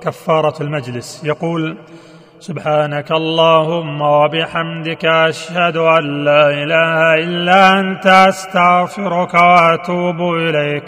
كفارة المجلس يقول سبحانك اللهم وبحمدك أشهد أن لا إله إلا أنت أستغفرك وأتوب إليك.